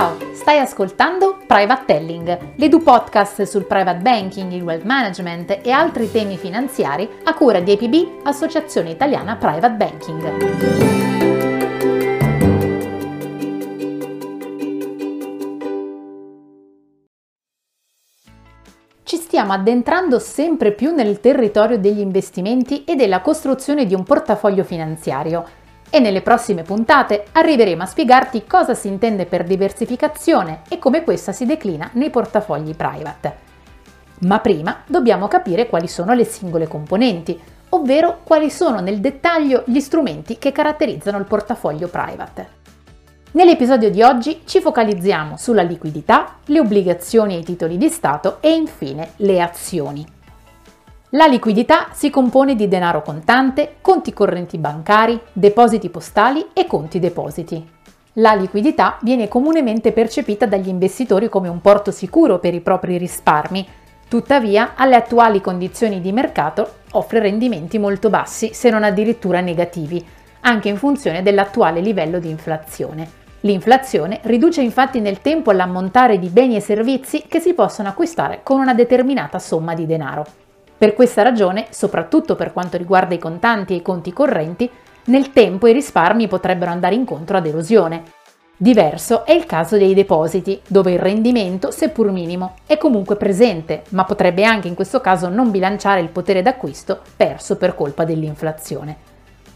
Ciao, stai ascoltando Private Telling, l'edu podcast sul private banking, il wealth management e altri temi finanziari a cura di APB, Associazione Italiana Private Banking. Ci stiamo addentrando sempre più nel territorio degli investimenti e della costruzione di un portafoglio finanziario e nelle prossime puntate arriveremo a spiegarti cosa si intende per diversificazione e come questa si declina nei portafogli private. Ma prima dobbiamo capire quali sono le singole componenti, ovvero quali sono nel dettaglio gli strumenti che caratterizzano il portafoglio private. Nell'episodio di oggi ci focalizziamo sulla liquidità, le obbligazioni e i titoli di Stato e infine le azioni. La liquidità si compone di denaro contante, conti correnti bancari, depositi postali e conti depositi. La liquidità viene comunemente percepita dagli investitori come un porto sicuro per i propri risparmi, tuttavia alle attuali condizioni di mercato offre rendimenti molto bassi se non addirittura negativi, anche in funzione dell'attuale livello di inflazione. L'inflazione riduce infatti nel tempo l'ammontare di beni e servizi che si possono acquistare con una determinata somma di denaro. Per questa ragione, soprattutto per quanto riguarda i contanti e i conti correnti, nel tempo i risparmi potrebbero andare incontro ad erosione. Diverso è il caso dei depositi, dove il rendimento, seppur minimo, è comunque presente, ma potrebbe anche in questo caso non bilanciare il potere d'acquisto perso per colpa dell'inflazione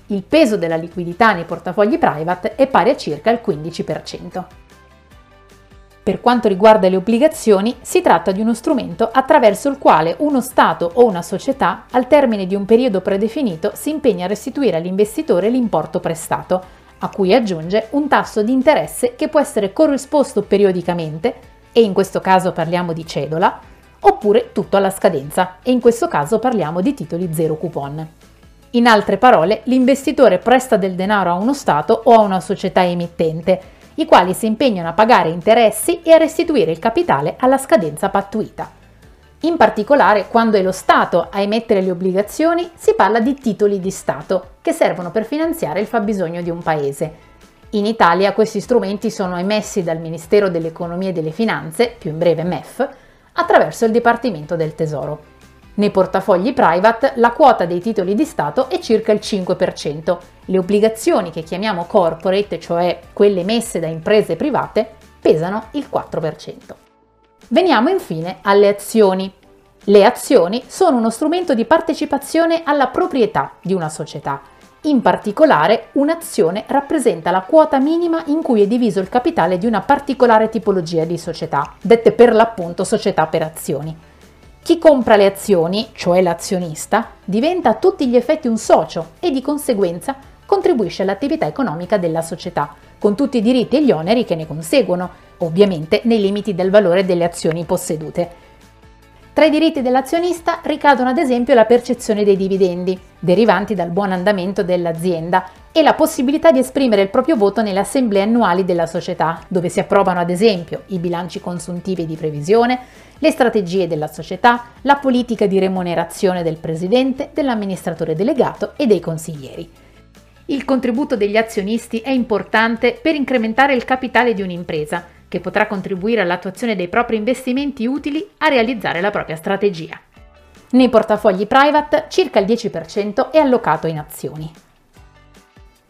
il peso della liquidità nei portafogli private è pari a circa il 15%. Per quanto riguarda le obbligazioni, si tratta di uno strumento attraverso il quale uno Stato o una società, al termine di un periodo predefinito, si impegna a restituire all'investitore l'importo prestato, a cui aggiunge un tasso di interesse che può essere corrisposto periodicamente, e in questo caso parliamo di cedola, oppure tutto alla scadenza, e in questo caso parliamo di titoli zero coupon. In altre parole, l'investitore presta del denaro a uno Stato o a una società emittente, i quali si impegnano a pagare interessi e a restituire il capitale alla scadenza pattuita. In particolare, quando è lo Stato a emettere le obbligazioni, si parla di titoli di Stato, che servono per finanziare il fabbisogno di un paese. In Italia questi strumenti sono emessi dal Ministero dell'Economia e delle Finanze, più in breve MEF, attraverso il Dipartimento del Tesoro. Nei portafogli private la quota dei titoli di Stato è circa il 5%. Le obbligazioni che chiamiamo corporate, cioè quelle emesse da imprese private, pesano il 4%. Veniamo infine alle azioni. Le azioni sono uno strumento di partecipazione alla proprietà di una società. In particolare, un'azione rappresenta la quota minima in cui è diviso il capitale di una particolare tipologia di società, dette per l'appunto società per azioni. Chi compra le azioni, cioè l'azionista, diventa a tutti gli effetti un socio e di conseguenza contribuisce all'attività economica della società, con tutti i diritti e gli oneri che ne conseguono, ovviamente nei limiti del valore delle azioni possedute. Tra i diritti dell'azionista ricadono ad esempio la percezione dei dividendi, derivanti dal buon andamento dell'azienda, e la possibilità di esprimere il proprio voto nelle assemblee annuali della società, dove si approvano ad esempio i bilanci consuntivi di previsione, le strategie della società, la politica di remunerazione del presidente, dell'amministratore delegato e dei consiglieri. Il contributo degli azionisti è importante per incrementare il capitale di un'impresa, che potrà contribuire all'attuazione dei propri investimenti utili a realizzare la propria strategia. Nei portafogli private circa il 10% è allocato in azioni.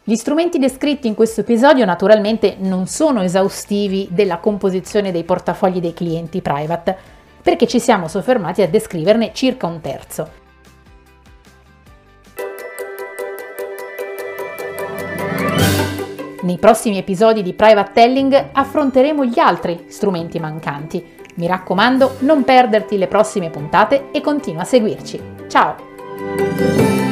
Gli strumenti descritti in questo episodio naturalmente non sono esaustivi della composizione dei portafogli dei clienti private, perché ci siamo soffermati a descriverne circa un terzo. Nei prossimi episodi di Private Telling affronteremo gli altri strumenti mancanti. Mi raccomando, non perderti le prossime puntate e continua a seguirci. Ciao!